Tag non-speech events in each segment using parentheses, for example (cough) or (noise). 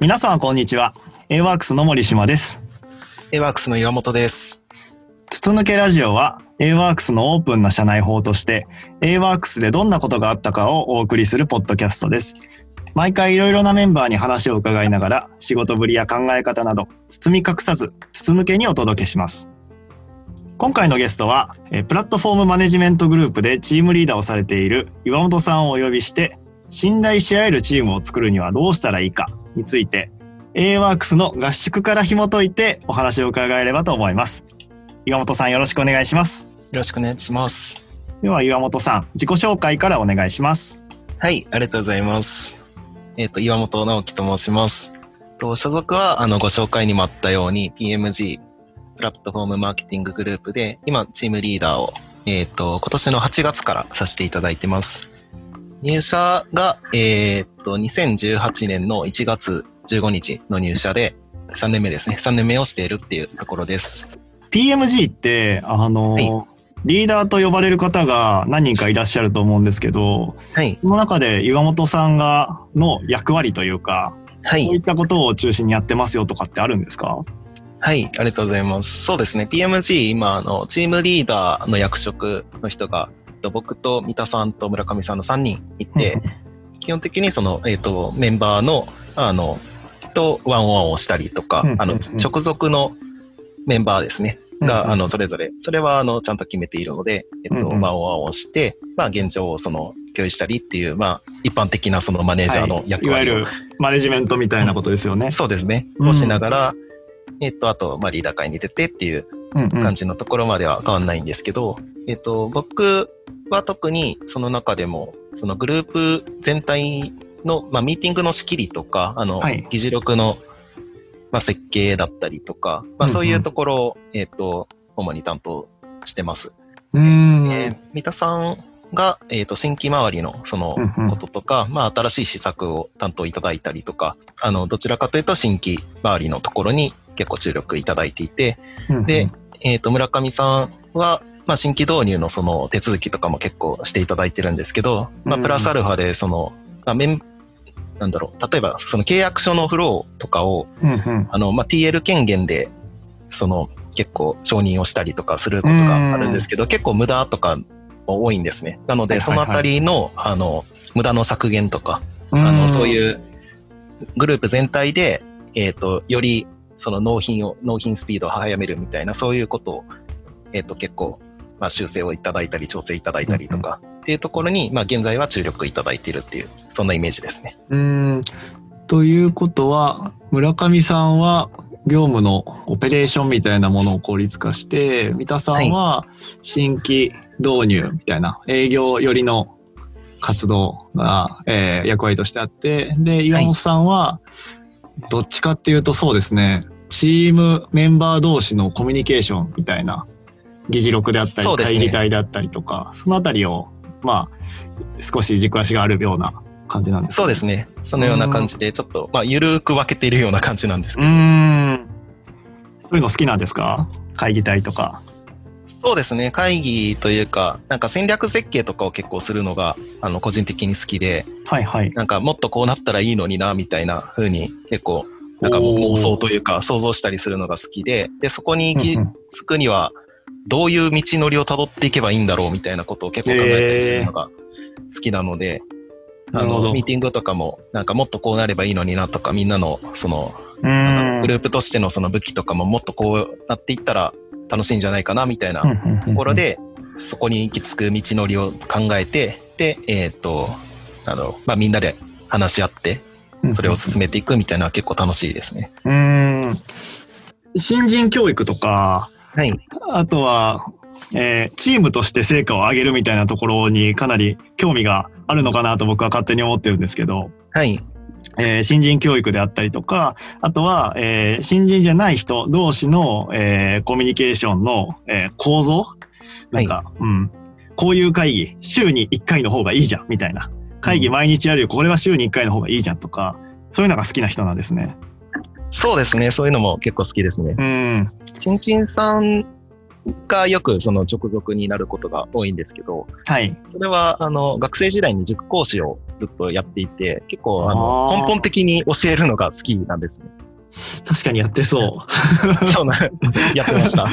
皆さんこんにちは。a ワークスの森島です。a ワークスの岩本です。筒抜けラジオは a ワークスのオープンな社内法として a ワークスでどんなことがあったかをお送りするポッドキャストです。毎回いろいろなメンバーに話を伺いながら仕事ぶりや考え方など包み隠さず筒抜けにお届けします。今回のゲストはプラットフォームマネジメントグループでチームリーダーをされている岩本さんをお呼びして信頼し合えるチームを作るにはどうしたらいいかについて a ワークスの合宿から紐解いてお話を伺えればと思います。岩本さんよろしくお願いします。よろしくお願いします。では岩本さん自己紹介からお願いします。はいありがとうございます。えっ、ー、と岩本直樹と申します。と所属はあのご紹介にもあったように PMG プラットフォームマーケティンググループで今チームリーダーをえっ、ー、と今年の8月からさせていただいてます入社が、えー、っと、2018年の1月15日の入社で、3年目ですね。3年目をしているっていうところです。PMG って、あの、はい、リーダーと呼ばれる方が何人かいらっしゃると思うんですけど、はい、その中で岩本さんがの役割というか、はい、そういったことを中心にやってますよとかってあるんですか？はい、ありがとうございます。そうですね。PMG、今、あの、チームリーダーの役職の人がと、僕と三田さんと村上さんの3人いて、基本的にその、えっ、ー、と、メンバーの、あの、とワンオワンをしたりとか、あの、直属のメンバーですね。が、あの、それぞれ、それは、あの、ちゃんと決めているので、えっと、ワンオワンをして、まあ、現状をその、共有したりっていう、まあ、一般的なそのマネージャーの役割を、はい、いわゆるマネジメントみたいなことですよね。そうですね。をしながら、えっと、あと、まあ、リーダー会に出てっていう感じのところまでは変わんないんですけど、えっと、僕は特にその中でも、そのグループ全体の、まあ、ミーティングの仕切りとか、あの、はい、議事録の、まあ、設計だったりとか、まあ、そういうところを、えっ、と、主に担当してます。うん。えー、三田さんが、えっ、ー、と、新規周りのそのこととか、うんうん、まあ、新しい施策を担当いただいたりとか、あの、どちらかというと新規周りのところに結構注力いただいていて、うんうん、で、えっ、ー、と、村上さんは、まあ、新規導入のその手続きとかも結構していただいてるんですけど、まあ、プラスアルファでその、まあ、メン、なんだろう、例えばその契約書のフローとかを、うんうん、あの、まあ、TL 権限で、その、結構承認をしたりとかすることがあるんですけど、結構無駄とかも多いんですね。なので、そのあたりの、あの、無駄の削減とか、あの、そういうグループ全体で、えっ、ー、と、よりその納品を、納品スピードを早めるみたいな、そういうことを、えっ、ー、と、結構まあ、修正をいただいたり、調整いただいたりとか、っていうところに、まあ、現在は注力いただいているっていう、そんなイメージですね。うん。ということは、村上さんは、業務のオペレーションみたいなものを効率化して、三田さんは新規導入みたいな営業寄りの活動が、えー、役割としてあって、で、岩本さんは、どっちかっていうとそうですね、チームメンバー同士のコミュニケーションみたいな議事録であったり、会議体であったりとか、そのあたりを、まあ、少し軸足があるような感じなんです、ね、そうですね。そのような感じで、ちょっと、まあ、ゆるく分けているような感じなんですけど。そういうの好きなんですか？会議体とか。そうですね。会議というか、なんか戦略設計とかを結構するのが、あの、個人的に好きで、はいはい。なんかもっとこうなったらいいのにな、みたいな風に結構、なんか妄想というか想像したりするのが好きで、で、そこに行き着くには、どういう道のりを辿っていけばいいんだろうみたいなことを結構考えたりするのが好きなので、あの、ミーティングとかも、なんかもっとこうなればいいのになとか、みんなの、その、グループとしてのその武器とかももっとこうなっていったら楽しいんじゃないかな、みたいなところで、そこに行き着く道のりを考えて、で、えっ、ー、と、あの、まあ、みんなで話し合って、それを進めていくみたいなのは結構楽しいですね。うん。新人教育とか、はい。あとは、えー、チームとして成果を上げるみたいなところにかなり興味があるのかなと僕は勝手に思ってるんですけど。はい。えー、新人教育であったりとか、あとは、えー、新人じゃない人同士の、えー、コミュニケーションの、えー、構造？なんか、はい、うん。こういう会議、週に1回の方がいいじゃん、みたいな。会議毎日やるよ、これは週に1回の方がいいじゃんとか、そういうのが好きな人なんですね。そうですね。そういうのも結構好きですね。うん。ちんちんさんがよくその直属になることが多いんですけど、はい。それは、あの、学生時代に塾講師をずっとやっていて、結構、あの、根本的に教えるのが好きなんですね。確かにやってそう。(laughs) そうな、やってました。(laughs)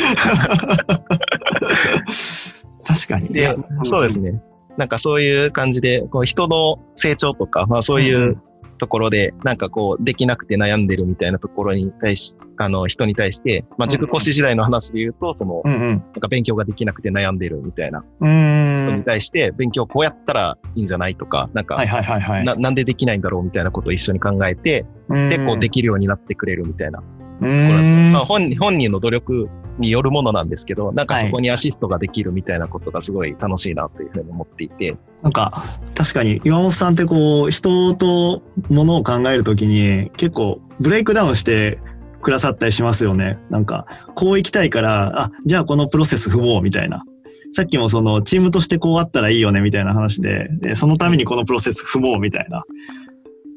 確かに。で、そうですね。なんかそういう感じで、こう人の成長とか、まあそういうところで、なんかこう、できなくて悩んでるみたいなところに対し、あの、人に対して、まあ、塾講師時代の話で言うと、その、なんか勉強ができなくて悩んでるみたいな、人に対して、勉強こうやったらいいんじゃないとか、なんか、ななんでできないんだろうみたいなことを一緒に考えて、で、こう、できるようになってくれるみたいな。まあ、本本人の努力によるものなんですけど、なんかそこにアシストができるみたいなことがすごい楽しいなというふうに思っていて。なんか、確かに岩本さんってこう、人と物を考えるときに結構ブレイクダウンしてくださったりしますよね。なんか、こう行きたいから、あ、じゃあこのプロセス踏もうみたいな。さっきもそのチームとしてこうあったらいいよねみたいな話で、でそのためにこのプロセス踏もうみたいな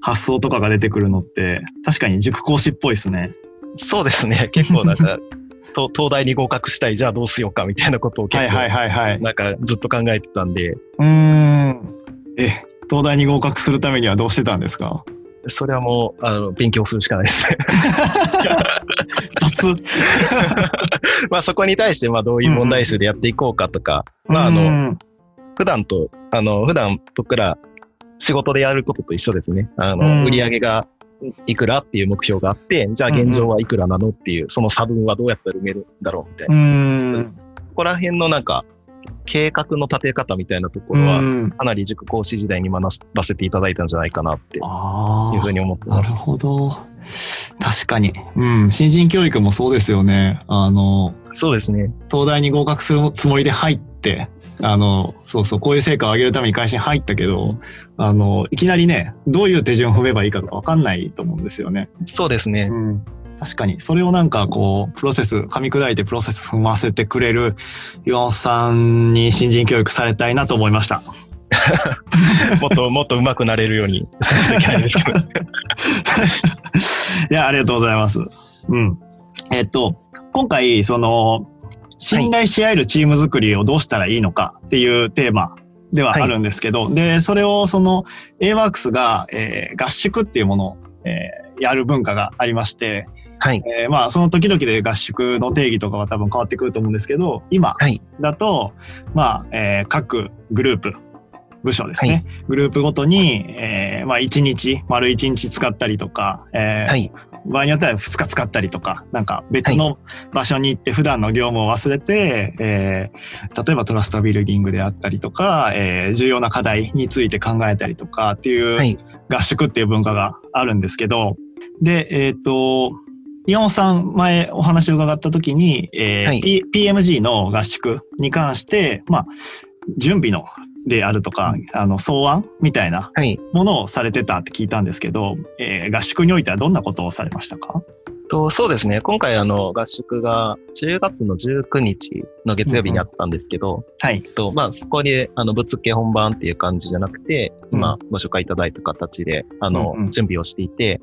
発想とかが出てくるのって、確かに塾講師っぽいですね。そうですね。(laughs) 結構なんか、東大に合格したい、じゃあどうしようかみたいなことを結構、はいはいはいはい。なんかずっと考えてたんで。うん。え、東大に合格するためにはどうしてたんですか？それはもう、あの、勉強するしかないですね。雑 (laughs) まあそこに対して、まあどういう問題集でやっていこうかとか、うん、まああの、普段と、あの、普段僕ら仕事でやることと一緒ですね。あの、売り上げがいくらっていう目標があって、じゃあ現状はいくらなのっていう、その差分はどうやったら埋めるんだろうみたいな。ここら辺のなんか、計画の立て方みたいなところは、かなり塾講師時代に学ばせていただいたんじゃないかなっていうふうに思ってます。なるほど。確かに。うん。新人教育もそうですよね。あの、そうですね。東大に合格するつもりで入って、あの、そうそう、こういう成果を上げるために会社に入ったけど、あの、いきなりね、どういう手順を踏めばいいかとか分かんないと思うんですよね。そうですね。うん確かに。それをなんかこう、プロセス、噛み砕いてプロセス踏ませてくれる岩本さんに新人教育されたいなと思いました。(laughs) もっともっと上手くなれるように。(laughs) いや、ありがとうございます。うん。えっと、今回、その、信頼し合えるチーム作りをどうしたらいいのかっていうテーマではあるんですけど、はい、で、それをその AWORKS が、えー、合宿っていうものを、えー、やる文化がありまして、はい。えー、まあ、その時々で合宿の定義とかは多分変わってくると思うんですけど、今だと、はい、まあ、えー、各グループ、部署ですね。はい、グループごとに、えー、まあ、1日、丸1日使ったりとか、えー、はい、場合によっては2日使ったりとか、なんか別の場所に行って普段の業務を忘れて、はい、えー、例えばトラストビルディングであったりとか、えー、重要な課題について考えたりとかっていう合宿っていう文化があるんですけど、で、えっ、ー、と、岩本さん前お話を伺った時に、えーはい、PMG の合宿に関して、まあ、準備のであるとか、あの、草案みたいなものをされてたって聞いたんですけど、はい、えー、合宿においてはどんなことをされましたか？とそうですね。今回あの合宿が10月の19日の月曜日にあったんですけど、うん、はい。とまあそこであのぶっつけ本番っていう感じじゃなくて、今ご紹介いただいた形であの、うんうん、準備をしていて、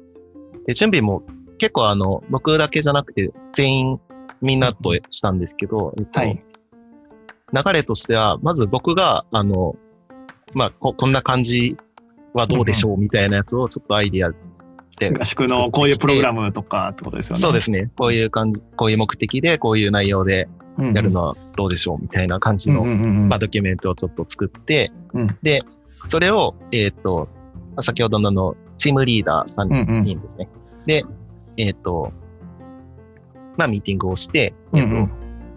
で準備も結構あの僕だけじゃなくて全員みんなとしたんですけど、えっと、はい、流れとしては、まず僕が、あの、まあこ、こんな感じはどうでしょうみたいなやつをちょっとアイディアで。合宿のこういうプログラムとかってことですよね。そうですね。こういう感じ、こういう目的で、こういう内容でやるのはどうでしょうみたいな感じの、まあ、ドキュメントをちょっと作って、うん、で、それを、えっ、ー、と、先ほどののチームリーダー3人ですね。うんうん、で、えっ、ー、と、まあ、ミーティングをして、うんうん、ま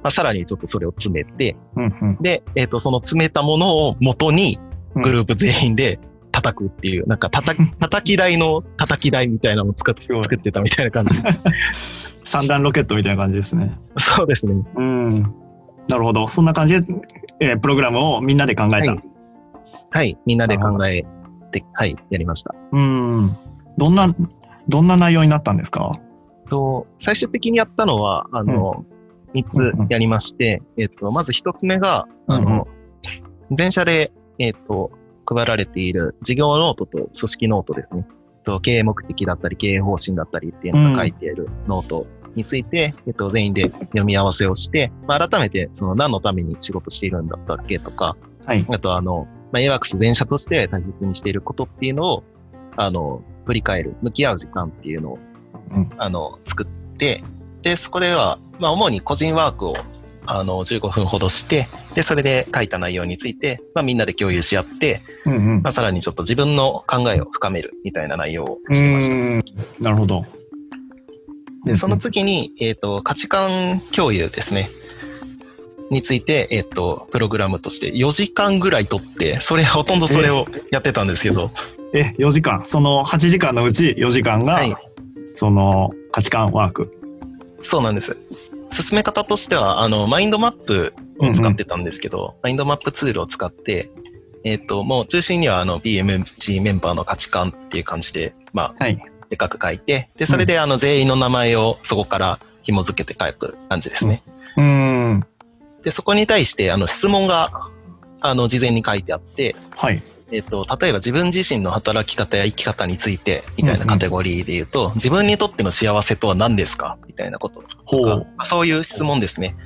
あ、さらにちょっとそれを詰めて、うんうん、で、えっ、ー、と、その詰めたものを元にグループ全員で叩くっていう、なんか叩き、(laughs) 叩き台の叩き台みたいなのを作って作ってたみたいな感じ。(laughs) 三段ロケットみたいな感じですね。そうですね。うん。なるほど。そんな感じで、えー、プログラムをみんなで考えた。はい、はい、みんなで考えて、はい、やりました。うん。どんな、どんな内容になったんですか？と、最終的にやったのは、あの、うん3つやりまして、えっ、と、まず1つ目が、あの、全社で、えっ、と、配られている事業ノートと組織ノートですね。と経営目的だったり、経営方針だったりっていうのが書いているノートについて、えっと、全員で読み合わせをして、まあ、改めて、その何のために仕事しているんだったっけとか、はい。あとあの、まあ、AWACS 全社として大切にしていることっていうのを、あの、振り返る、向き合う時間っていうのを、うんあの、作って、で、そこでは、まあ、主に個人ワークを、あの、15分ほどして、で、それで書いた内容について、まあ、みんなで共有し合って、うんうんまあ、さらにちょっと自分の考えを深めるみたいな内容をしてました。なるほど。で、その次に、えっ、と、価値観共有ですね。について、えっ、と、プログラムとして4時間ぐらい取って、それ、ほとんどそれをやってたんですけど、え、4時間。その8時間のうち4時間が、はいその価値観ワーク。そうなんです。進め方としては、あの、マインドマップを使ってたんですけど、マインドマップツールを使って、えっ、と、もう中心には、あの、BMG メンバーの価値観っていう感じで、まあ、はい。でかく書いて、で、それで、あの、全員の名前をそこから紐付けて書く感じですね。うーん。で、そこに対して、あの、質問が、あの、事前に書いてあって、はい。えっと、例えば自分自身の働き方や生き方について、みたいなカテゴリーで言うと、自分にとっての幸せとは何ですか？みたいなこと。ほとか、まあそういう質問ですね。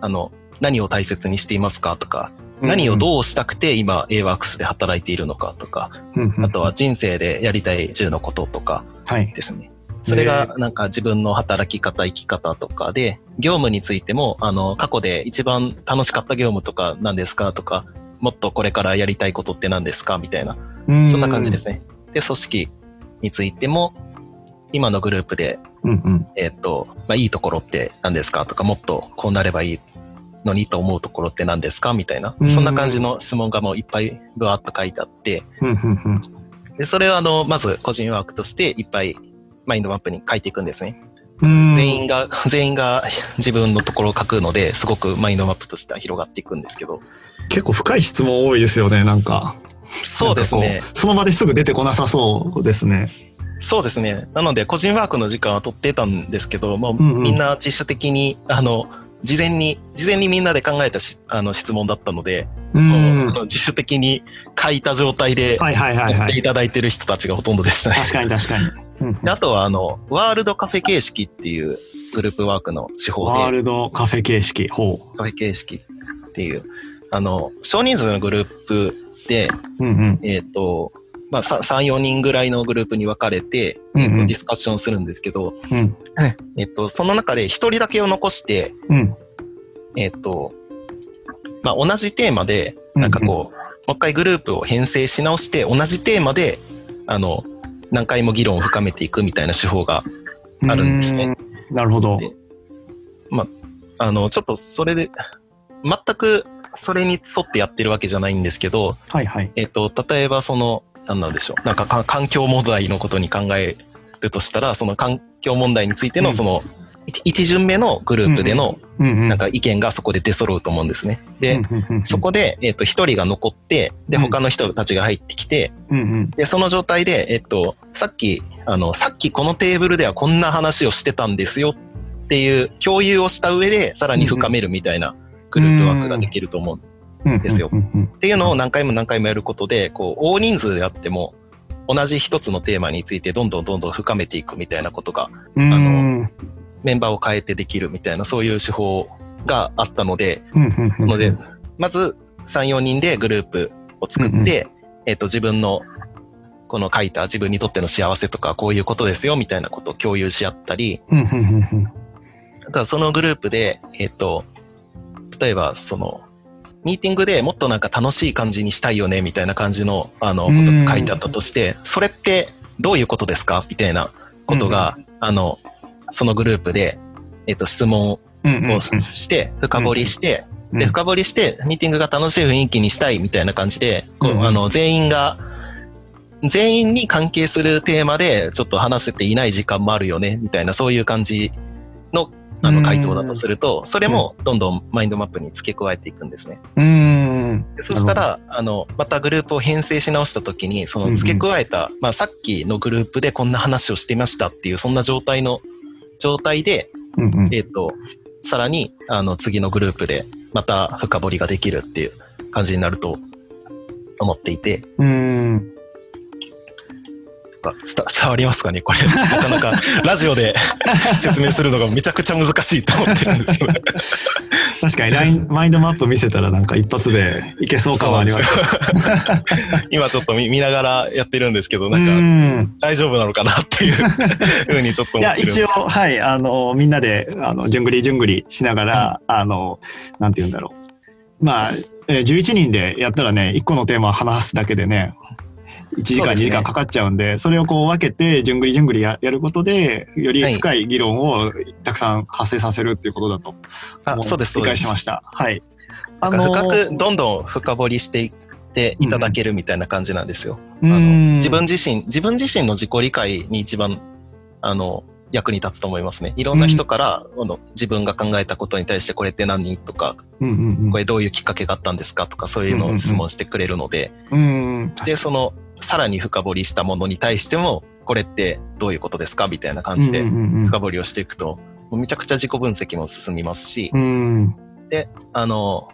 あの、何を大切にしていますか？とか、何をうどうしたくて今 AWACS で働いているのか？とか、んうんうん。あとは人生でやりたい10のこととかはい。ですね。それがなんか自分の働き方、生き方とかで、業務についても、あの、過去で一番楽しかった業務とか何ですか？とか、もっとこれからやりたいことって何ですか？みたいな、そんな感じですね。で、組織についても、今のグループで、うんうん。えっと、まあ、いいところって何ですかとか、もっとこうなればいいのにと思うところって何ですか？みたいな。うん、そんな感じの質問がもういっぱいブワーっと書いてあって、うんうんうん。で、それをあの、まず個人ワークとしていっぱいマインドマップに書いていくんですね。うん。全員が、全員が自分のところを書くので、すごくマインドマップとしては広がっていくんですけど、結構深い質問多いですよね、なんか。そうですねその場ですぐ出てこなさそうですね。そうですね。なので、個人ワークの時間は取ってたんですけど、もううんうんみんな自主的に、あの、事前に、事前にみんなで考えたしあの質問だったので、うん。自主的に書いた状態でいはいはいやっていはい。ただいてる人たちがほとんどでしたね。確かに確かに。うんであとは、あの、ワールドカフェ形式っていうグループワークの手法で、ワールドカフェ形式。ほカフェ形式っていう、あの、少人数のグループで、う。うんうん。えっ、と、まあ、さ3、4人ぐらいのグループに分かれて、うんうんえっとディスカッションするんですけど、うん。(laughs) えっと、その中で一人だけを残して、うん。えっと、まあ、同じテーマで、なんかこう、もう一回グループを編成し直して、同じテーマで、あの、何回も議論を深めていくみたいな手法が、あるんですねうん。なるほど。であの、ちょっとそれで、全くそれに沿ってやってるわけじゃないんですけど、はいはい。えっと、例えばその、なんなんでしょう。なんかか環境問題のことに考えるとしたら、その環境問題についてうんのその、一一巡目のグループでの。なんか意見がそこで出揃うと思うんですね。で、そこで、えっと、一人が残って、で、うん他の人たちが入ってきて。で、その状態で、えっと、さっき、あの、さっきこのテーブルではこんな話をしてたんですよっていう共有をした上で、さらに深めるみたいなグループワークができると思う。んですよ。っていうのを何回も何回もやることで、こう、大人数であっても、同じ一つのテーマについてどん。どん。どん。どん。深めていくみたいなことが、あのメンバーを変えてできるみたいな、そういう手法があったので、ので、まず3、4人でグループを作って、えっと、自分の、この書いた自分にとっての幸せとか、こういうことですよ、みたいなことを共有し合ったり、だからそのグループで、えっと、例えば、その、ミーティングでもっとなんか楽しい感じにしたいよね、みたいな感じの、あの、ことが書いてあったとして、それってどういうことですか？みたいなことが、あの、そのグループで、えっと、質問うんうんうん。をして、深掘りして、うんで、深掘りして、ミーティングが楽しい雰囲気にしたいみたいな感じで、こううん。あの、全員が、全員に関係するテーマでちょっと話せていない時間もあるよね、みたいな、そういう感じの、あの、うん回答だとすると、それもどんどんマインドマップに付け加えていくんですね。うん。でそしたら、あの、またグループを編成し直したときに、その付け加えた、まあさっきのグループでこんな話をしていましたっていう、そんな状態の、状態で、うんうんえっ、と、さらに、あの、次のグループで、また深掘りができるっていう感じになると思っていて、うん。伝わりますかねこれ。なかなか (laughs) ラジオで (laughs) 説明するのがめちゃくちゃ難しいと思ってるんですけど。確かにラインマインドマップ見せたらなんか一発でいけそう感はあります。今ちょっと見見ながらやってるんですけど、なんか大丈夫なのかなっていう (laughs) ふうにちょっと思ってるいや、一応、はい、あの、みんなで、あの、じゅんぐりじゅんぐりしながら、うん、あの、なんて言うんだろう。まあ、11人でやったらね、1個のテーマを話すだけでね、1時間、2時間かかっちゃうんで、それをこう分けて、じゅんぐりじゅんぐりやることで、より深い議論をたくさん発生させるっていうことだと、あ、そうです、理解しました。はい。あの深く、どんどん深掘りしていっていただけるみたいな感じなんですよ。うん、あの自分自身、自分自身の自己理解に一番、あの、役に立つと思いますね。いろんな人から、うん、の自分が考えたことに対してこれって何？とか、うんうんうん、これどういうきっかけがあったんですか？とかそういうのを質問してくれるので、うんうん、で、そのさらに深掘りしたものに対しても、これってどういうことですかみたいな感じで深掘りをしていくと、めちゃくちゃ自己分析も進みますし、うん、で、あの、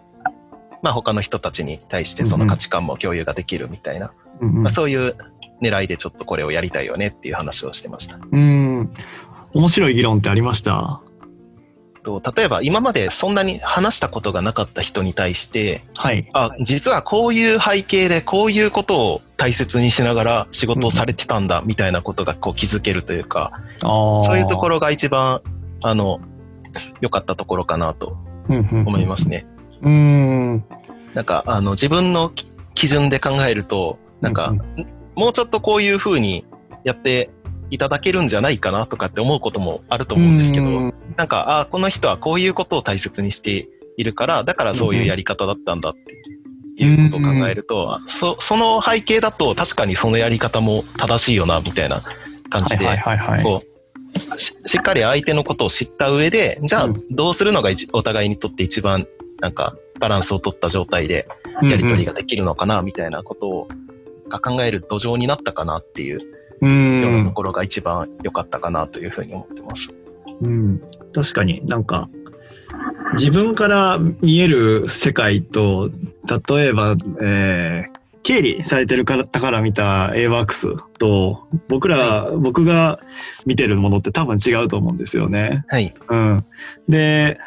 まあ、他の人たちに対してその価値観も共有ができるみたいな、うんうん、まあ、そういう狙いでちょっとこれをやりたいよねっていう話をしてました。うん。面白い議論ってありました？と、例えば今までそんなに話したことがなかった人に対して、はい。あ、実はこういう背景でこういうことを大切にしながら仕事をされてたんだ、みたいなことがこう気づけるというか、うん、そういうところが一番、あの、良かったところかなと思いますね。うん。なんか、あの、自分の基準で考えると、なんか、もうちょっとこういうふうにやっていただけるんじゃないかなとかって思うこともあると思うんですけど、ん。なんか、あこの人はこういうことを大切にしているから、だからそういうやり方だったんだっていうことを考えると、そその背景だと確かにそのやり方も正しいよな、みたいな感じで、こうししっかり相手のことを知った上で、じゃあどうするのがお互いにとって一番なんかバランスを取った状態でやり取りができるのかな、みたいなことをが考える土壌になったかなっていうようなところが一番良かったかなというふうに思ってます。うん、確かになんか自分から見える世界と例えば、えー、経理されてる方から見た AWORKS と僕ら僕が見てるものって多分違うと思うんですよね。はい、うん、で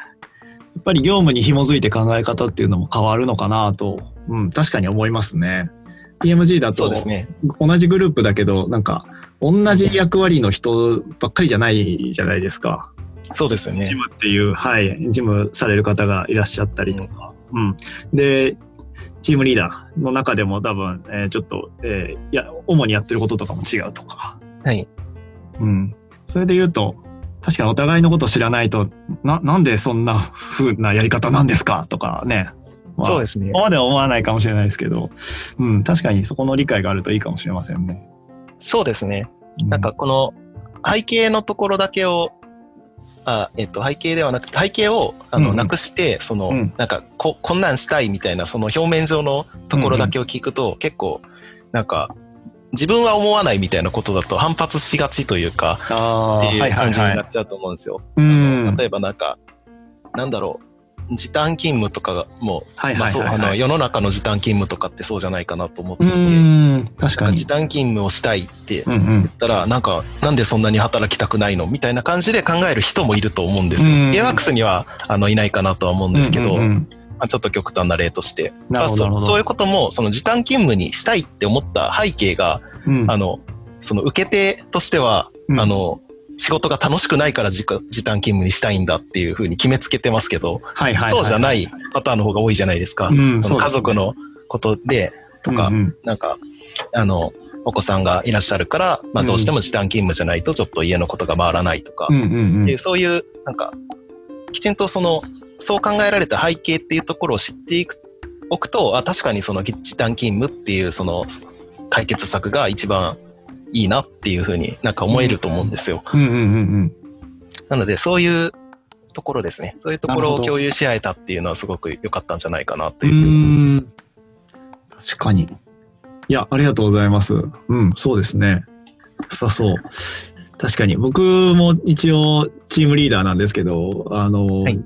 やっぱり業務に紐づいて考え方っていうのも変わるのかなと、うん、確かに思いますね。PMG だと、ね、同じグループだけど、なんか、同じ役割の人ばっかりじゃないじゃないですか。そうですよね。ジムっていう、はい、ジムされる方がいらっしゃったりとか。うん。で、チームリーダーの中でも多分、えー、ちょっと、えー、いや、主にやってることとかも違うとか。はい。うん。それで言うと、確かにお互いのこと知らないと、な、なんでそんな風なやり方なんですか？とかね、まあ、そうですね。ここまでは思わないかもしれないですけど、うん、確かにそこの理解があるといいかもしれませんね。そうですね。なんかこの背景のところだけを、あえっと、背景ではなくて、背景をあの、なくして、その、なんかこ、こんなんしたいみたいな、その表面上のところだけを聞くと、結構、なんか、自分は思わないみたいなことだと反発しがちというか、っていう感じになっちゃうと思うんですよ。例えばなんか、なんだろう、時短勤務とかも、まあそう、あの、世の中の時短勤務とかってそうじゃないかなと思っていて、確かに。時短勤務をしたいって言ったら、うんうん、なんか、なんでそんなに働きたくないのみたいな感じで考える人もいると思うんですよ。エアワックスには、あの、いないかなとは思うんですけど、うんうんうん。まあ、ちょっと極端な例として。そそういうことも、その時短勤務にしたいって思った背景が、うん、あの、その受け手としては、うん、あの、仕事が楽しくないから時短勤務にしたいんだっていうふうに決めつけてますけど、はいはいそうじゃないパターンの方が多いじゃないですか。うん、家族のことで、とか、うんうん、なんか、あの、お子さんがいらっしゃるから、まあどうしても時短勤務じゃないとちょっと家のことが回らないとか、うんうんうん、そういう、なんか、きちんとその、そう考えられた背景っていうところを知っていく、おくと、あ、確かにその時短勤務っていうその解決策が一番いいなっていうふうになんか思えると思うんですよ。うんうんうんうん、なので、そういうところですね。そういうところを共有し合えたっていうのはすごく良かったんじゃないかなという。う確かに。いや、ありがとうございます。うん、そうですね。さそう。確かに。僕も一応チームリーダーなんですけど、あの、はい、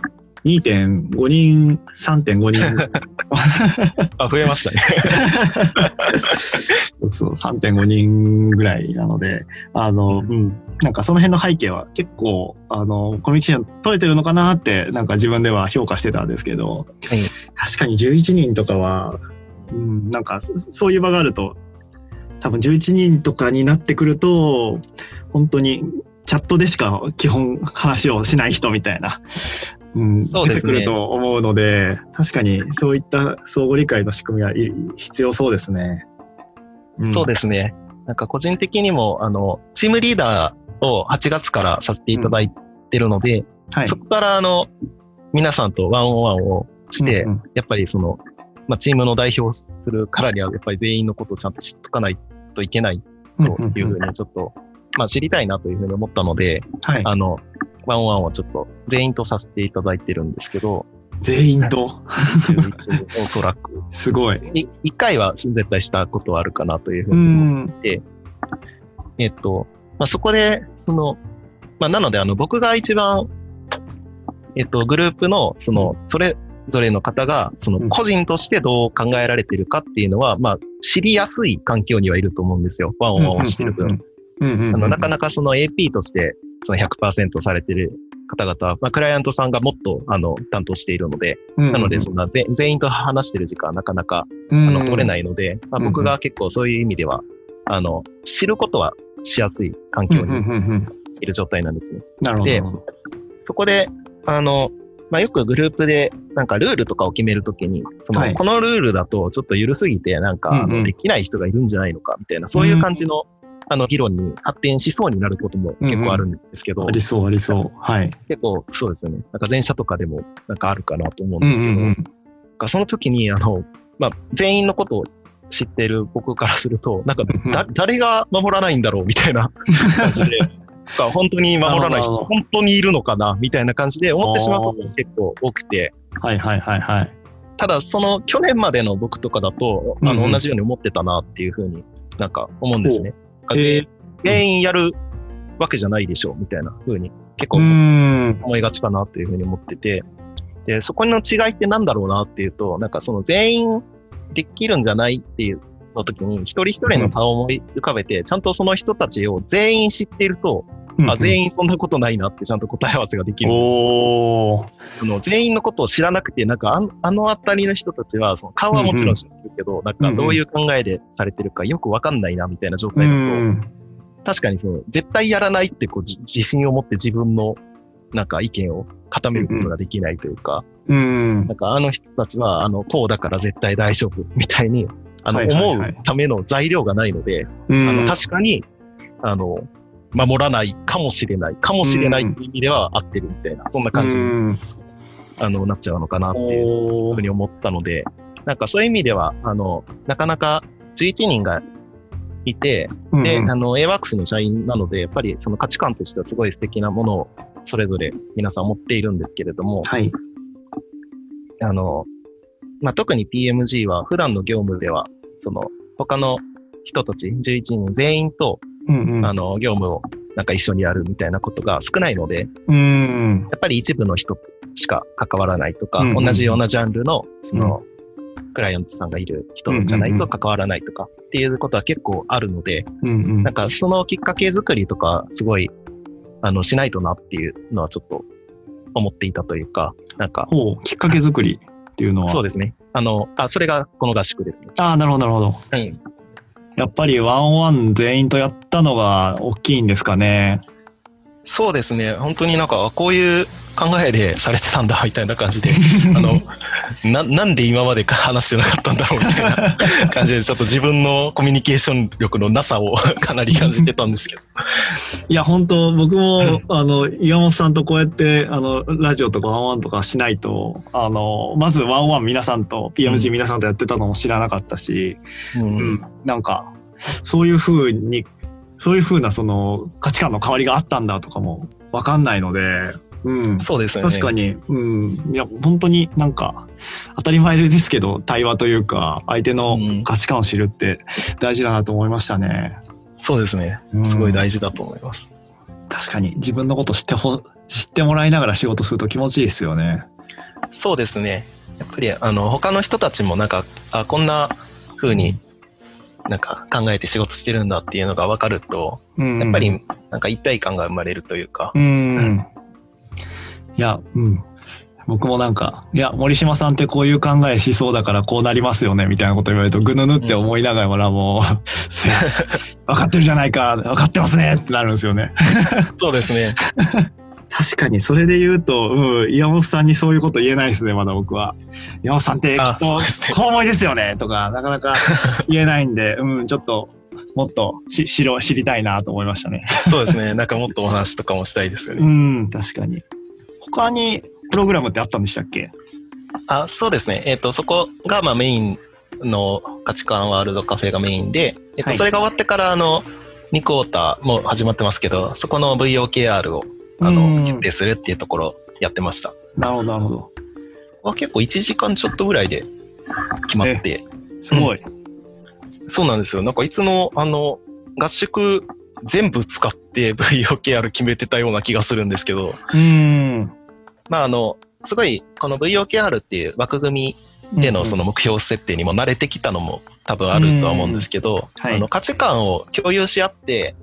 2.5人、3.5人。(laughs) あ、増えましたね。(laughs) そう、3.5人ぐらいなので、あの、うん、なんかその辺の背景は結構、あの、コミュニケーション取れてるのかなって、なんか自分では評価してたんですけど、はい、確かに11人とかは、うん、なんかそういう場があると、多分11人とかになってくると、本当にチャットでしか基本話をしない人みたいな、うん、出てくると思うので、確かにそういった相互理解の仕組みは必要そうですね。うん、そうですね。なんか個人的にも、あの、チームリーダーを8月からさせていただいてるので、うん。はい、そこからあの、皆さんとワンオンワンをして、うんうん、やっぱりその、まあ、チームの代表するからには、やっぱり全員のことをちゃんと知っとかないといけないというふうにちょっと、まあ、知りたいなというふうに思ったので、はい、あの、ワンワンはちょっと全員とさせていただいてるんですけど、全員と？(laughs) おそらく。すごい。一回は絶対したことはあるかなというふうに思って、えっと、まあ、そこで、その、まあ、なので、あの、僕が一番、えっと、グループの、その、それぞれの方が、その、個人としてどう考えられているかっていうのは、まあ、知りやすい環境にはいると思うんですよ。ワンワンをしてる分。なかなかその AP としてその100%されてる方々は、まあ、クライアントさんがもっとあの担当しているので、うんうん、なのでそんな全員と話してる時間はなかなか、あの取れないので、まあ、僕が結構そういう意味では、あの知ることはしやすい環境にいる状態なんですね。で、そこで、あの、まあ、よくグループでなんかルールとかを決めるときに、その、はい、このルールだとちょっと緩すぎて、なんか、できない人がいるんじゃないのかみたいな、そういう感じのあの議論に発展しそうになることも結構あるんですけど。うんうん、ありそう、ありそう。はい。結構そうですよね。なんか電車とかでもなんかあるかなと思うんですけど、うんうんうん、その時に、あの、まあ、全員のことを知ってる僕からすると、なんかだ、誰が守らないんだろうみたいな (laughs) 感じで、本当に守らない人、本当にいるのかなみたいな感じで思ってしまうことが結構多くて。はいはいはいはい。ただ、その去年までの僕とかだと、あの、同じように思ってたなっていうふうになんか思うんですね。えー、全員やるわけじゃないでしょうみたいな風に結構思いがちかなというふうに思ってて、で、そこの違いって何だろうなっていうと、なんかその全員できるんじゃないっていうの時に、一人一人の顔を思い浮かべて、ちゃんとその人たちを全員知っていると、あ全員そんなことないなってちゃんと答え合わせができるんです。よ。の全員のことを知らなくて、なんかああのあたりの人たちは、その顔はもちろん知ってるけど、なんかどういう考えでされてるかよくわかんないなみたいな状態だと、確かにその絶対やらないってこう自信を持って自分のなんか意見を固めることができないというか、うん、なんかあの人たちはあのこうだから絶対大丈夫みたいにあの思うための材料がないので、あの確かにあの守らないかもしれない、かもしれないっていう意味では合ってるみたいな、そんな感じに、あの、なっちゃうのかなっていうふうに思ったので、なんかそういう意味では、あの、なかなか11人がいて、で、あの、AWAX の社員なので、やっぱりその価値観としてはすごい素敵なものをそれぞれ皆さん持っているんですけれども、はい。あの、まあ、特に PMG は普段の業務では、その、他の人たち11人全員とうんうん、あの、業務をなんか一緒にやるみたいなことが少ないので、うん、やっぱり一部の人しか関わらないとか、うんうん、同じようなジャンルの、その、クライアントさんがいる人じゃないと関わらないとかっていうことは結構あるので、うんうん、なんかそのきっかけ作りとかすごい、あの、しないとなっていうのはちょっと思っていたというか、なんか。ほう、きっかけ作りっていうのは？そうですね。あの、あ、それがこの合宿ですね。ああ、なるほど、なるほど。うん。やっぱりワンオンワン全員とやったのが大きいんですかね。そうですね。本当になんか、こういう考えでされてたんだ、みたいな感じで、(laughs) あの、な、なんで今まで話してなかったんだろう、みたいな感じで、ちょっと自分のコミュニケーション力のなさを (laughs) かなり感じてたんですけど。(laughs) いや、本当僕も、あの、岩本さんとこうやって、あの、ラジオとかワンワンとかしないと、あの、まずワンワン皆さんと、PMG 皆さんとやってたのも知らなかったし、うん、うん、なんか、そういうふうに、そういうふうなその価値観の変わりがあったんだとかもわかんないので、うん、そうですね。確かに、うん、いや、本当になんか、当たり前ですけど、対話というか、相手の価値観を知るって大事だなと思いましたね。そうですね。すごい大事だと思います。確かに、自分のこと知ってほ、知ってもらいながら仕事すると気持ちいいですよね。そうですね。やっぱり、あの、他の人たちもなんか、あ、こんな風になんか考えて仕事してるんだっていうのが分かると、うんやっぱりなんか一体感が生まれるというか。うん。いや、うん。僕もなんか、いや、森島さんってこういう考えしそうだからこうなりますよね、みたいなこと言われると、ぐぬぬって思いながらも、うん、分かってるじゃないか、分かってますねってなるんですよね。そうですね。確かに、それで言うと、うん、岩本さんにそういうこと言えないですね、まだ僕は。岩本さんってきっと、こう思いですよね、とか、なかなか言えないんで、うん、ちょっと、もっとし知ろ知りたいなと思いましたね。そうですね。なんかもっとお話とかもしたいですよね。うん、確かに。他にプログラムってあったんでしたっけ？あ、そうですね。えっ、ー、と、そこがまあメインの価値観ワールドカフェがメインで、えっ、ー、と、それが終わってからあの、2クォーターも始まってますけど、そこの VOKR をあの、決定するっていうところやってました。なるほど、なるほど。は結構1時間ちょっとぐらいで決まって。すごい、うん、そうなんですよ。なんかいつの、あの、合宿全部使って VOKR 決めてたような気がするんですけど。うん。まああの、すごい、この VOKR っていう枠組みでのその目標設定にも慣れてきたのも多分あるとは思うんですけど、はい、あの価値観を共有し合って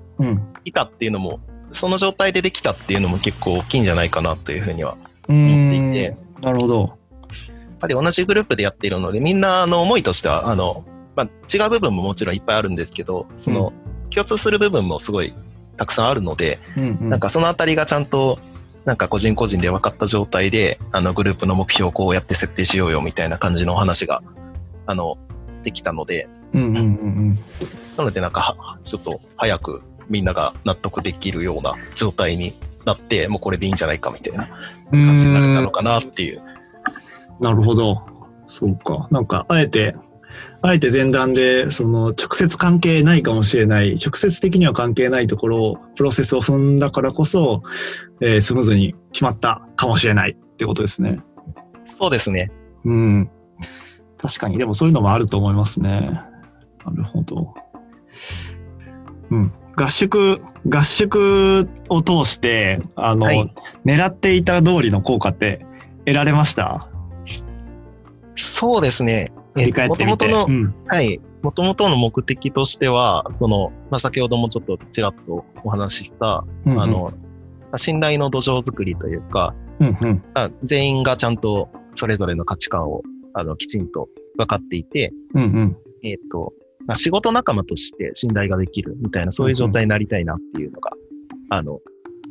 いたっていうのもその状態でできたっていうのも結構大きいんじゃないかなというふうには思っていて。なるほど。やっぱり同じグループでやっているので、みんなの思いとしては、あの、まあ、違う部分ももちろんいっぱいあるんですけど、その、共通する部分もすごいたくさんあるので、うんうん、なんかそのあたりがちゃんと、なんか個人個人で分かった状態で、あの、グループの目標をこうやって設定しようよみたいな感じのお話が、あの、できたので、うんうんうんうん、なのでなんか、ちょっと早くみんなが納得できるような状態になって、もうこれでいいんじゃないかみたいな感じになれたのかなっていう。なるほど。そうか。なんか、あえて、あえて前段で、その、直接関係ないかもしれない、直接的には関係ないところを、プロセスを踏んだからこそ、えー、スムーズに決まったかもしれないってことですね。そうですね。うん。確かに、でもそういうのもあると思いますね。なるほど。うん。合宿、合宿を通して、あの、はい、狙っていた通りの効果って得られました？そうですね。振り返ってみて。元々の、うん、はい。もともとの目的としては、その、まあ、先ほどもちょっとちらっとお話しした、うんうん、あの、信頼の土壌づくりというか、うんうん、全員がちゃんとそれぞれの価値観をあのきちんと分かっていて、うんうん、えっ、ー、と、まあ、仕事仲間として信頼ができるみたいな、そういう状態になりたいなっていうのが、あの、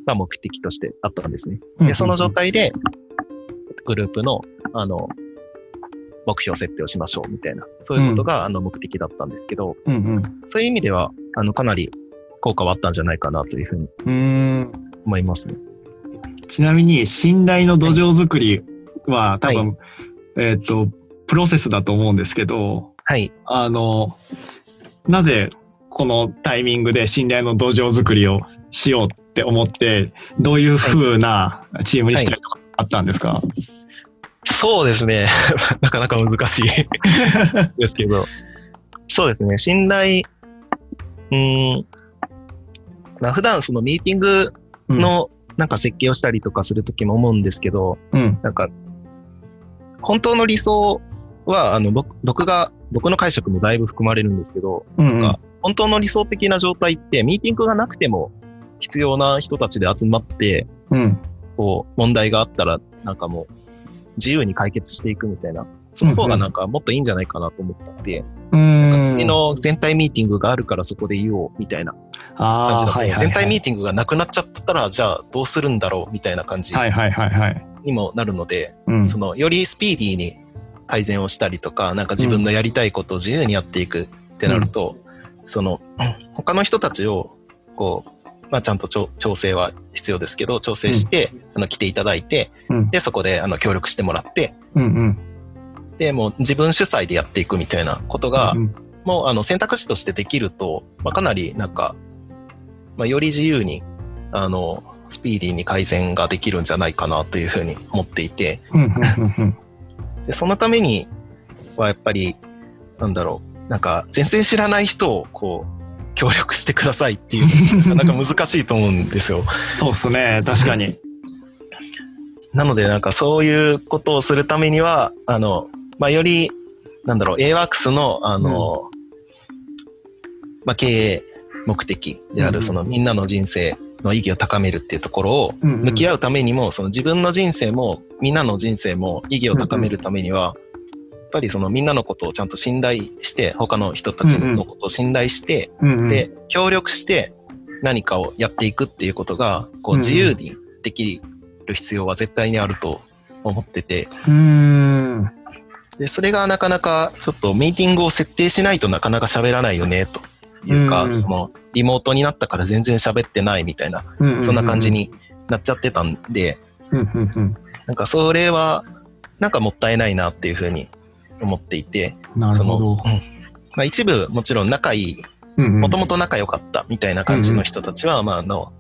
まあ、目的としてあったんですね。で、その状態で、グループの、あの、目標設定をしましょうみたいな、そういうことが、あの目的だったんですけど、うんうん、そういう意味では、あの、かなり効果はあったんじゃないかなというふうに思いますね。ちなみに、信頼の土壌作りは、多分、はい、えっ、ー、と、プロセスだと思うんですけど、はい。あの、なぜこのタイミングで信頼の土壌作りをしようって思って、どういうふうなチームにしたりとかあったんですか、はいはい、そうですね。(laughs) なかなか難しい (laughs) ですけど。そうですね。信頼、うん、普段そのミーティングのなんか設計をしたりとかするときも思うんですけど、うん、なんか、本当の理想は、あの、僕僕が僕の解釈もだいぶ含まれるんですけど、うんうん、なんか本当の理想的な状態ってミーティングがなくても必要な人たちで集まって、うん、こう問題があったらなんかもう自由に解決していくみたいな、その方がなんかもっといいんじゃないかなと思って、うん。うん、次の全体ミーティングがあるからそこで言おうみたいな感じだと、はいはいはい、全体ミーティングがなくなっちゃったらじゃあどうするんだろうみたいな感じにもなるので、そのよりスピーディーに改善をしたりとか、なんか自分のやりたいことを自由にやっていくってなると、うん、その、他の人たちを、こう、まあ、ちゃんと調整は必要ですけど、調整して、うん、あの、来ていただいて、うん、で、そこで、あの、協力してもらって、うんうん、で、もう自分主催でやっていくみたいなことが、うん、もう、あの、選択肢としてできると、まあ、かなり、なんか、まあ、より自由に、あの、スピーディーに改善ができるんじゃないかなというふうに思っていて、で、そのためにはやっぱり、なんだろう、なんか全然知らない人をこう、協力してくださいっていう、(laughs) なかなか難しいと思うんですよ。そうっすね、確かに。なのでなんかそういうことをするためには、あの、まあ、より、なんだろう、AWACS の、あの、うん、まあ、経営目的である、そのみんなの人生の意義を高めるっていうところを向き合うためにも、その自分の人生もみんなの人生も意義を高めるためには、ぱりそのみんなのことをちゃんと信頼して、他の人たちのことを信頼して、で、協力して何かをやっていくっていうことが、こう自由にできる必要は絶対にあると思ってて、で、それがなかなかちょっとミーティングを設定しないとなかなか喋らないよね、というか、そのリモートになったから全然喋ってないみたいな、そんな感じになっちゃってたんで、なんかそれは、なんかもったいないなっていうふうに思っていて、その、まあ、一部もちろん仲いい、もともと仲良かったみたいな感じの人たちは、まあ、あの、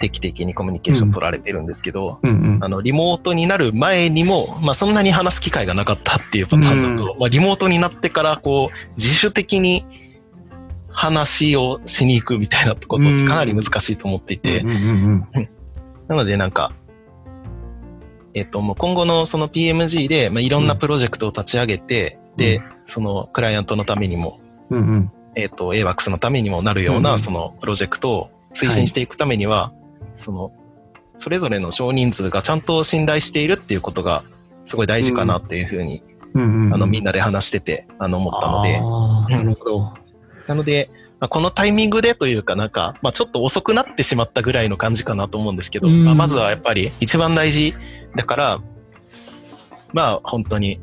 定期的にコミュニケーション取られてるんですけど、あの、リモートになる前にも、まあ、そんなに話す機会がなかったっていうパターンだと、まあ、リモートになってから、こう、自主的に話をしに行くみたいなことってかなり難しいと思っていて、なのでなんか、えっ、と、もう今後のその PMG で、まあ、いろんなプロジェクトを立ち上げて、うん、で、そのクライアントのためにも、うんうん、えっ、と、AWAX のためにもなるような、そのプロジェクトを推進していくためには、はい、その、それぞれの少人数がちゃんと信頼しているっていうことが、すごい大事かなっていうふうに、あの、みんなで話してて、あの、思ったので。なるほど。なので、まあ、このタイミングでというかなんか、まあ、ちょっと遅くなってしまったぐらいの感じかなと思うんですけど、まあ、まずはやっぱり一番大事だから、まあ本当に、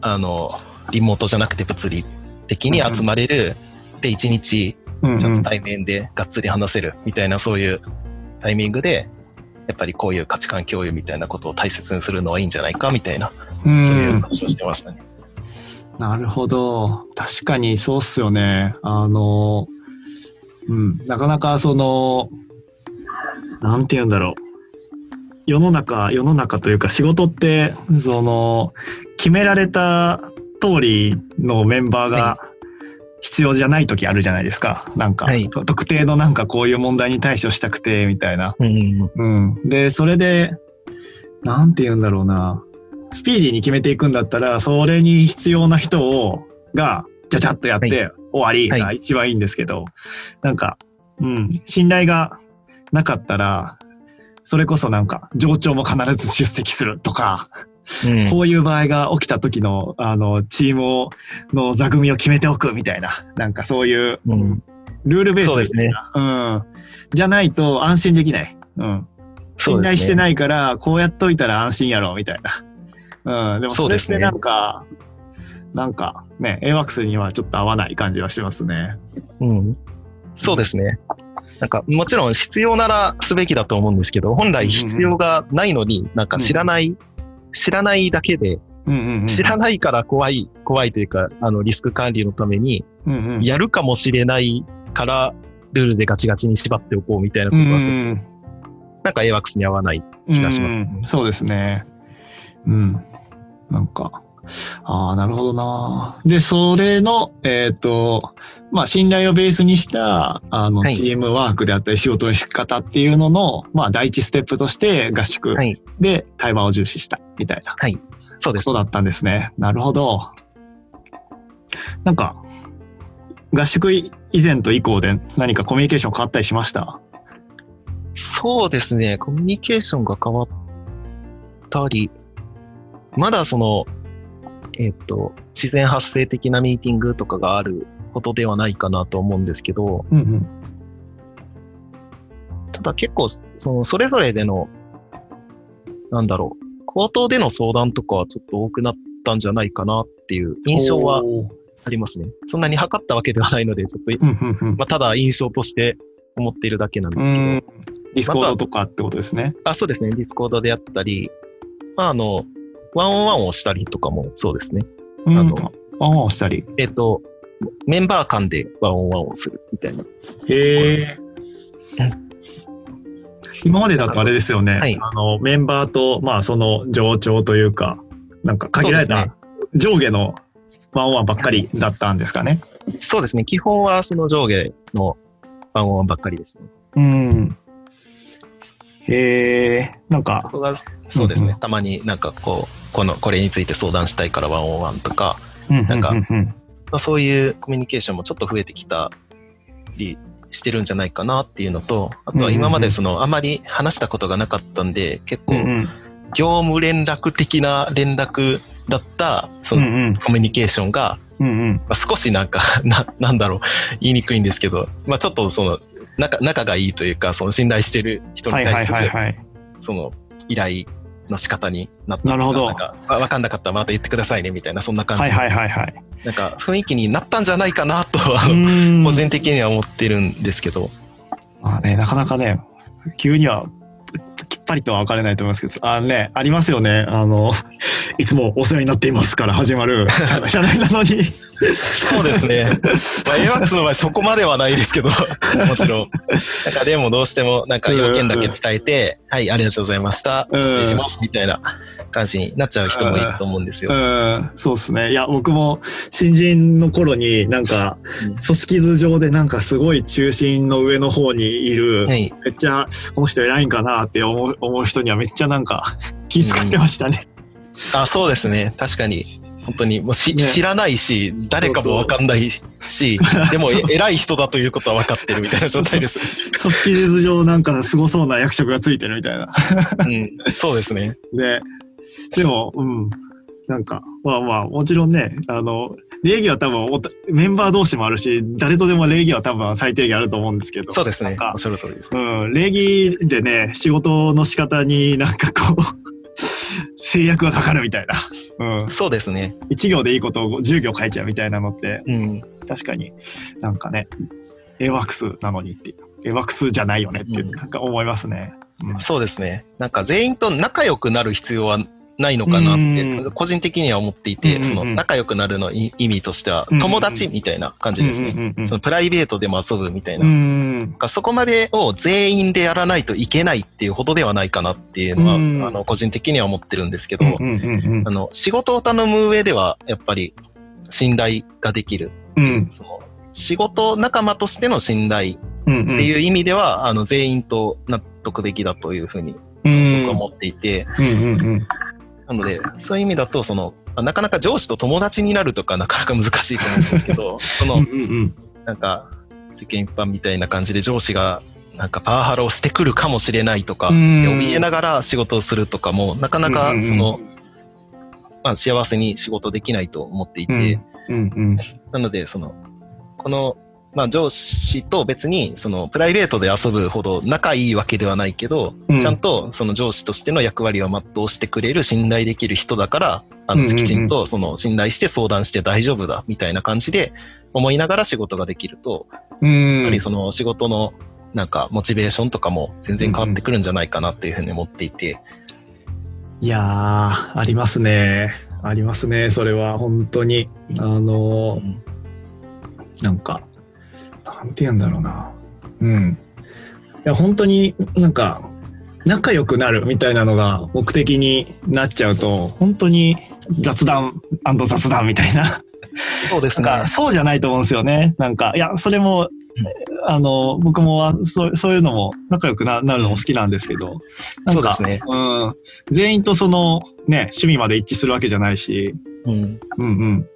あの、リモートじゃなくて物理的に集まれる、で一日ちゃんと対面でがっつり話せるみたいなそういうタイミングで、やっぱりこういう価値観共有みたいなことを大切にするのはいいんじゃないかみたいな、そういう話をしてましたね。なるほど。確かにそうっすよね。あの、うん、なかなかその、なんて言うんだろう。世の中、世の中というか仕事って、その、決められた通りのメンバーが必要じゃない時あるじゃないですか。なんか、はい、特定のなんかこういう問題に対処したくて、みたいな。うん、うん。で、それで、なんて言うんだろうな。スピーディーに決めていくんだったら、それに必要な人を、が、ちゃちゃっとやって終わりが一番いいんですけど、はい、なんか、うん、信頼がなかったら、それこそなんか、上長も必ず出席するとか、うん、こういう場合が起きた時の、あの、チームを、の座組を決めておくみたいな、なんかそういう、うん、ルールベースですね。うん。じゃないと安心できない。うん。信頼してないから、こうやっといたら安心やろ、みたいな。うん、でもそれってなんか、ね、なんかね、AWACS にはちょっと合わない感じはしますね。うん。そうですね。なんか、もちろん必要ならすべきだと思うんですけど、本来必要がないのに、なんか知らない、うん、知らないだけで、知らないから怖い、怖いというか、あの、リスク管理のために、やるかもしれないから、ルールでガチガチに縛っておこうみたいなことはちょっと、なんか AWACS に合わない気がします、ね、そうですね。うん。なんか、ああ、なるほどな。で、それの、えっ、ー、と、まあ、信頼をベースにした、あの、チームワークであったり仕事の仕方っていうのの、まあ、第一ステップとして合宿で対話を重視したみたいな。はい。そうです。そうだったんですね。なるほど。なんか、合宿以前と以降で何かコミュニケーション変わったりしました？そうですね。コミュニケーションが変わったり、まだその、えっ、ー、と、自然発生的なミーティングとかがあることではないかなと思うんですけど、うんうん、ただ結構、その、それぞれでの、なんだろう、口頭での相談とかはちょっと多くなったんじゃないかなっていう印象はありますね。そんなに測ったわけではないので、ちょっと、うんうんうん、まあ、ただ印象として思っているだけなんですけど。 Discord とかってことですね。あ、そうですね。 Discord であったり、まあ、あの、ワンオンワンをしたりとかもそうですね。あの、ワンオンをしたり。えっ、と、メンバー間でワンオンワンをするみたいな。へえ。今までだとあれですよね。はい、あの、メンバーと、まあ、その上長というか、なんか限られた上下のワンオンワンばっかりだったんですかね。そうですね。基本はその上下のワンオンワンばっかりですね。うん。へえ、なんそか、そうですね、うんうたまになんかこう、この、これについて相談したいからワンオンワンとか、なんかうんうんまあそういうコミュニケーションもちょっと増えてきたりしてるんじゃないかなっていうのと、あとは今までその、あまり話したことがなかったんで、結構、業務連絡的な連絡だった、その、コミュニケーションが、少しなんか、(laughs) な、なんだろう、言いにくいんですけど、まあちょっとその、仲、仲がいいというか、その信頼してる人に対する。その、依頼の仕方になったなるほど。なんか、あわかんなかったらまた言ってくださいね、みたいな、そんな感じ。はいはいはいはい。なんか雰囲気になったんじゃないかなと、個人的には思ってるんですけど、まあね、なかなかね、急にはぱりとは分かれないと思いますけど、あのね、ありますよね。あの、(laughs) いつもお世話になっていますから始まる (laughs) 社社内なのに。そうですね。まあ、AWAX の場合そこまではないですけど、(laughs) もちろん。なんかでもどうしてもなんか要件だけ伝えて、はい、ありがとうございました。うん失礼します。みたいな感じになっちゃう人もいると思うんですよ。うん、そうですね。いや、僕も新人の頃になんか、うん組織図上でなんかすごい中心の上の方にいる、はい。めっちゃこの人偉いんかなって思う思う人にはめっちでもなんか気遣ってましたね。あ、そうですね。確かに。本当にもうし、ね知らないし、誰かもわかんないし、(laughs) でもえ偉い人だということは分かってるみたいな状態です。組織図上なんかすごそうな役職がついてるみたいな。うん。そうですね。で、(laughs) (laughs) でも、うん。なんか、まあまあ、もちろんね、あの、礼儀は多分メンバー同士もあるし、誰とでも礼儀は多分最低限あると思うんですけど。そうですね。おっしゃる通りです。うん、礼儀でね、仕事の仕方になんかこう、(laughs) 制約がかかるみたいな。うん。そうですね。1行でいいことを10行書いちゃうみたいなのって、うん。確かになんかね、AWAX なのにっていう。AWAX じゃないよねって、うんなんか思いますね。うんそうですね。なんか全員と仲良くなる必要はないのかなっうて、ん個人的には思っていて、その仲良くなるのい意味としては友達みたいな感じですね。そのプライベートでも遊ぶみたいな。そこまでを全員でやらないといけないっていうほどではないかなっていうのは、うんあの、個人的には思ってるんですけど、あの、仕事を頼む上では、やっぱり、信頼ができる。うん。その、仕事仲間としての信頼うん。っていう意味では、あの、全員と納得べきだというふうにうん。僕は思っていて。なので、そういう意味だと、その、まあなかなか上司と友達になるとかなかなか難しいと思うんですけど、(laughs) その、うんうんなんか、世間一般みたいな感じで上司が、なんかパワハラをしてくるかもしれないとか、怯えながら仕事をするとかも、なかなかうんうんうん。その、まあ幸せに仕事できないと思っていて、うんうん。なので、その、この、まあ上司と別に、その、プライベートで遊ぶほど仲いいわけではないけど、うんちゃんとその上司としての役割を全うしてくれる信頼できる人だから、あの、きちんとその信頼して相談して大丈夫だ、みたいな感じで思いながら仕事ができると、うん。やはりその仕事のなんかモチベーションとかも全然変わってくるんじゃないかなっていうふうに思っていて、いやー、ありますね。ありますね。それは本当に。あのーうんなんか、なんて言うんだろうな。うん。いや、本当になんか、仲良くなるみたいなのが目的になっちゃうと、本当に雑談雑談みたいな。そうですねそうじゃないと思うんですよね。なんか、いや、それも、あの、僕もはそうそういうのも仲良くななるのも好きなんですけど、そうですねうん。全員とその、ね、趣味まで一致するわけじゃないし、うんうんうん。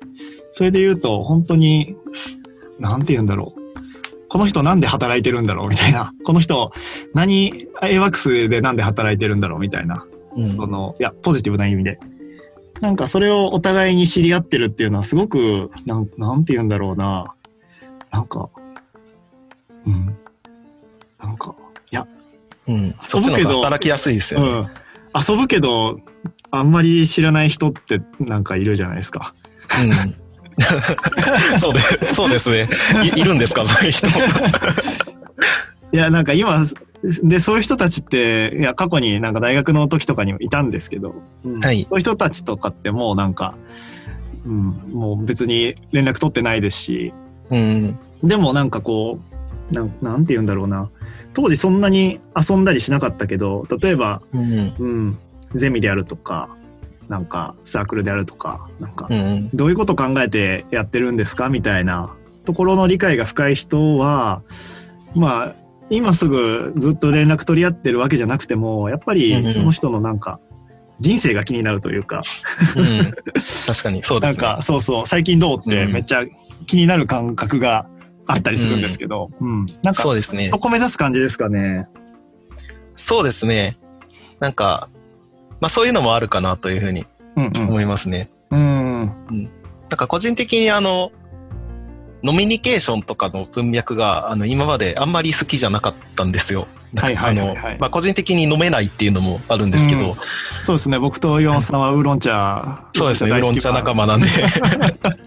それで言うと、本当に、なんて言うんだろう。この人なんで働いてるんだろうみたいな。この人、何、AWAX でなんで働いてるんだろうみたいな。うんその、いや、ポジティブな意味で。なんかそれをお互いに知り合ってるっていうのはすごく、なん、なんて言うんだろうな。なんか、うん。なんか、いや、うん、そっちの方が働きやすいですよね。うん。遊ぶけど、あんまり知らない人ってなんかいるじゃないですか。うん (laughs) そうでそうですねい。いるんですか、そういう人。(laughs) いや、なんか今、で、そういう人たちって、いや、過去になんか大学の時とかにもいたんですけど、うんはいそういう人たちとかってもうなんか、うん、もう別に連絡取ってないですし、うん。でもなんかこう、なんなんて言うんだろうな。当時そんなに遊んだりしなかったけど、例えば、うん。うん、ゼミであるとか、なんかサークルであるとか、なんかう、ん。どういうこと考えてやってるんですかみたいなところの理解が深い人は、まあ、今すぐずっと連絡取り合ってるわけじゃなくても、やっぱりその人のなんか、人生が気になるというか、うん、(laughs) 確かにそうですね。なんか、そうそう、最近どうってめっちゃ気になる感覚があったりするんですけど、うん。うん、なんか、そうですね。そこ目指す感じですかね。そうですね。なんか、まあそういうのもあるかなというふうに思いますね。うん、うん、うん。なんか個人的にあの、ノミニケーションとかの文脈が、あの、今まであんまり好きじゃなかったんですよ。はいはいはい、はい、まあ、個人的に飲めないっていうのもあるんですけど、うん、そうですね。僕と岩本さんはウーロン茶そうですね。ウーロン茶仲間なんで (laughs)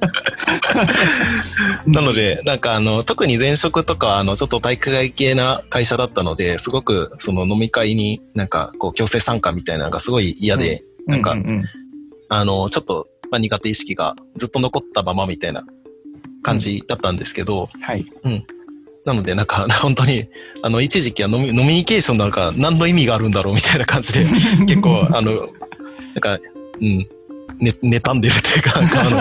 (laughs) なのでなんかあの特に前職とかあのちょっと体育会系な会社だったのですごくその飲み会になんかこう強制参加みたいなのがすごい嫌で、うん、なんか、うんうんうん、あのちょっと、まあ、苦手意識がずっと残ったままみたいな感じだったんですけど、うん、はい。うん。なので、なんか、(laughs) 本当に、あの、一時期は飲み、飲みニケーションなんか何の意味があるんだろうみたいな感じで、(laughs) 結構、あの、なんか、うん、ね、妬んでるというか、(laughs) あの、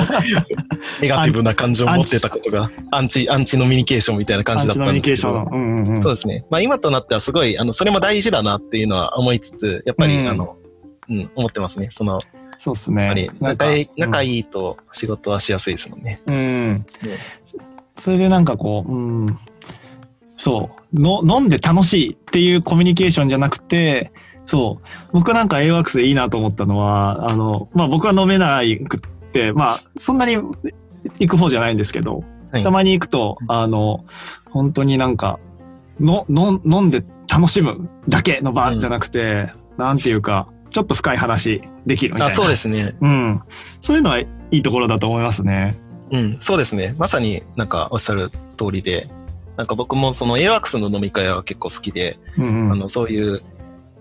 ネガティブな感情を持ってたことが、アンチ、アンチノミニケーションみたいな感じだったんですけど、うんうんうん、そうですね。まあ今となってはすごい、あの、それも大事だなっていうのは思いつつ、やっぱり、うん、あの、うん、思ってますね。その、そうですね。やっぱり仲いい、仲いいと仕事はしやすいですもんね。うん。うん、それでなんかこう、うん、そうの、飲んで楽しいっていうコミュニケーションじゃなくて、そう、僕なんか AWAX でいいなと思ったのは、あの、まあ僕は飲めないくって、まあそんなに行く方じゃないんですけど、はい、たまに行くと、あの、本当になんか、の、の、飲んで楽しむだけの場じゃなくて、うん、なんていうか、ちょっと深い話できるみたいな。あ、そうですね。うん。そういうのはいいところだと思いますね。うん、そうですね。まさになんかおっしゃる通りで、なんか僕もその AWAX の飲み会は結構好きで、うんうん、あのそういう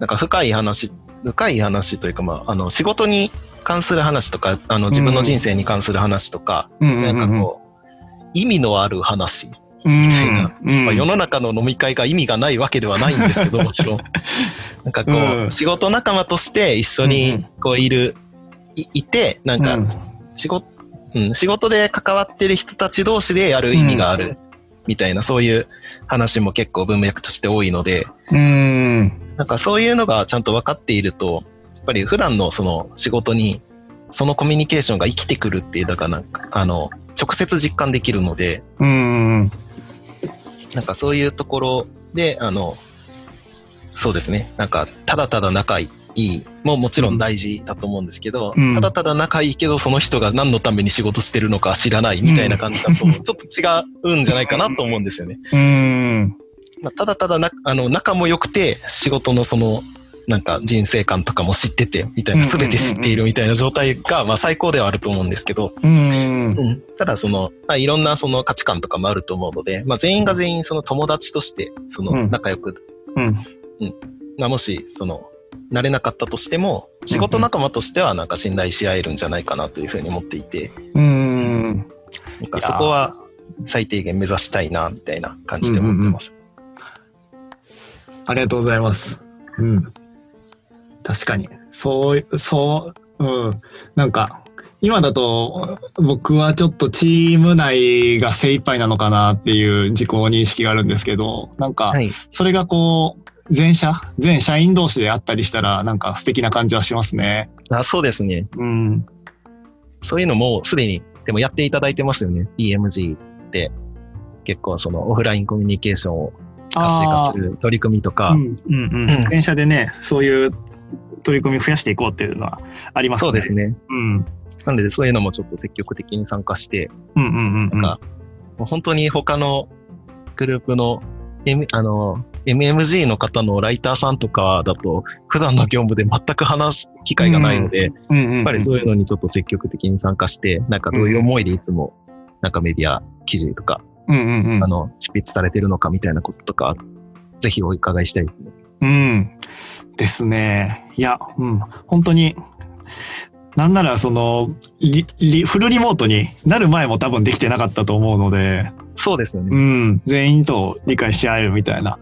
なんか深い話、深い話というか、まあ、あの仕事に関する話とか、あの自分の人生に関する話とか、なんかこう、意味のある話みたいな、まあ、世の中の飲み会が意味がないわけではないんですけど、(laughs) もちろん。なんかこう、うん、仕事仲間として一緒にこういる、いいて、なんか仕事、うん、仕事で関わってる人たち同士でやる意味があるみたいな、そういう話も結構文脈として多いので、うん。なんかそういうのがちゃんと分かっていると、やっぱり普段のその仕事に、そのコミュニケーションが生きてくるっていうのがなんか、あの、直接実感できるので、うん。なんかそういうところで、あの、そうですね。なんか、ただただ仲いいももちろん大事だと思うんですけど、うん、ただただ仲いいけどその人が何のために仕事してるのか知らないみたいな感じだと、(laughs) ちょっと違うんじゃないかなと思うんですよね。うん。まあ、ただただな、あの、仲も良くて仕事のその、なんか人生観とかも知ってて、みたいな、すべて知っているみたいな状態が、まあ最高ではあると思うんですけど、うん、ただその、まあ、いろんなその価値観とかもあると思うので、まあ全員が全員その友達として、その仲良く、うん。うん。まあもし、その、なれなかったとしても、仕事仲間としてはなんか信頼し合えるんじゃないかなというふうに思っていて、うん。なんかそこは最低限目指したいな、みたいな感じで思ってます。うんうんうん、ありがとうございます。うん。確かに。そう、そう、うん。なんか、今だと僕はちょっとチーム内が精一杯なのかなっていう自己認識があるんですけど、なんか、それがこう、全社、全社員同士であったりしたら、なんか素敵な感じはしますね。あ、そうですね。うん。そういうのもすでに、でもやっていただいてますよね。EMG で。結構そのオフラインコミュニケーションを活性化する取り組みとか。うんうんうん。電車でね、そういう取り組み増やしていこうっていうのはありますね。そうですね。うん。なのでそういうのもちょっと積極的に参加して、うんうんうん、うん、なんか、もう本当に他のグループの、M、あの、MMG の方のライターさんとかだと、普段の業務で全く話す機会がないので、やっぱりそういうのにちょっと積極的に参加して、なんかどういう思いでいつも、なんかメディア記事とか、あの、執筆されてるのかみたいなこととか、ぜひお伺いしたいですね。うん。ですね。いや、うん。本当に、なんならそのリリ、フルリモートになる前も多分できてなかったと思うので、そうですよね。うん。全員と理解し合えるみたいな。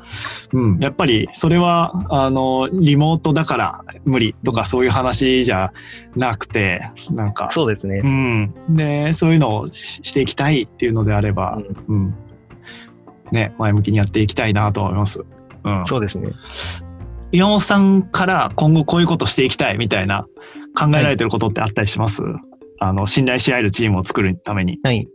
うん。やっぱり、それは、あの、リモートだから無理とかそういう話じゃなくて、なんか。そうですね。うん。で、そういうのをしていきたいっていうのであれば、うん。うん、ね、前向きにやっていきたいなと思います。うん。そうですね。岩本さんから今後こういうことしていきたいみたいな考えられてることってあったりします、はい、あの、信頼し合えるチームを作るために。はい。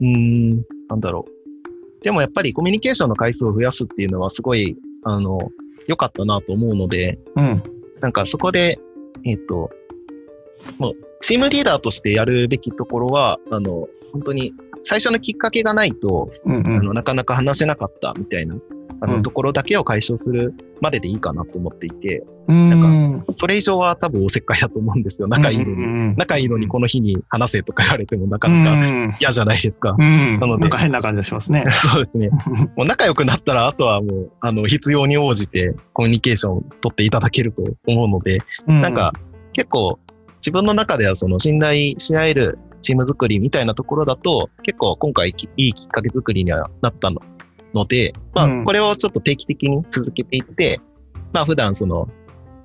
うん、なんだろう。でもやっぱりコミュニケーションの回数を増やすっていうのはすごい、あの、良かったなと思うので、うん。なんかそこで、えっ、ー、と、もう、チームリーダーとしてやるべきところは、あの、本当に最初のきっかけがないと、うんうん、あのなかなか話せなかったみたいなあのところだけを解消するまででいいかなと思っていて、うん、なんか、それ以上は多分おせっかいだと思うんですよ。仲いいのに、うんうん、仲いいのにこの日に話せとか言われてもなかなか嫌じゃないですか。うん、なので。なんか変な感じがしますね。(laughs) そうですね。もう仲良くなったら、あとはもう、あの、必要に応じてコミュニケーションを取っていただけると思うので、うん、なんか、結構、自分の中ではその信頼し合えるチーム作りみたいなところだと、結構今回いいきっかけ作りにはなったのので、まあ、これをちょっと定期的に続けていって、まあ、普段その、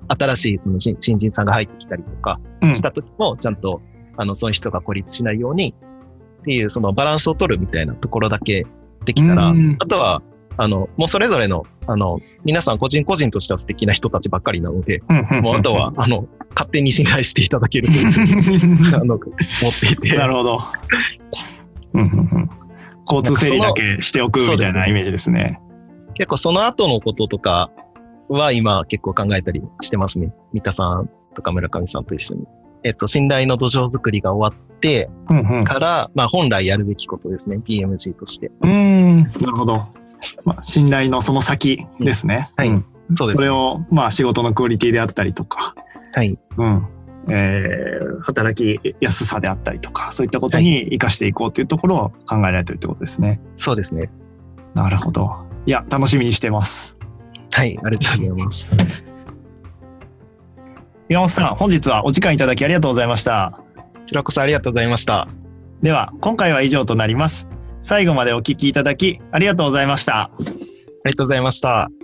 新しいその新人さんが入ってきたりとかした時も、ちゃんと、あの、そういう人が孤立しないようにっていう、そのバランスを取るみたいなところだけできたら、あとは、あの、もうそれぞれの、あの、皆さん個人個人としては素敵な人たちばっかりなので、もうあとは、あの、勝手に信頼していただけるという (laughs) あの、持っていて。なるほど。交通整理だけしておくみたいなイメージですね。結構その後のこととかは今結構考えたりしてますね。三田さんとか村上さんと一緒に。えっと、信頼の土壌作りが終わってから、うんうん、まあ本来やるべきことですね。PMG として。うん、なるほど。まあ、信頼のその先ですね。うん、はい、うん、そうです。それを、まあ仕事のクオリティであったりとか。はい。うん。えー、働きやすさであったりとか、そういったことに生かしていこうというところを考えられてるってことですね。そうですね。なるほど。いや、楽しみにしてます。はい、ありがとうございます。岩本さん、本日はお時間いただきありがとうございました。こちらこそありがとうございました。では、今回は以上となります。最後までお聞きいただきありがとうございました。ありがとうございました。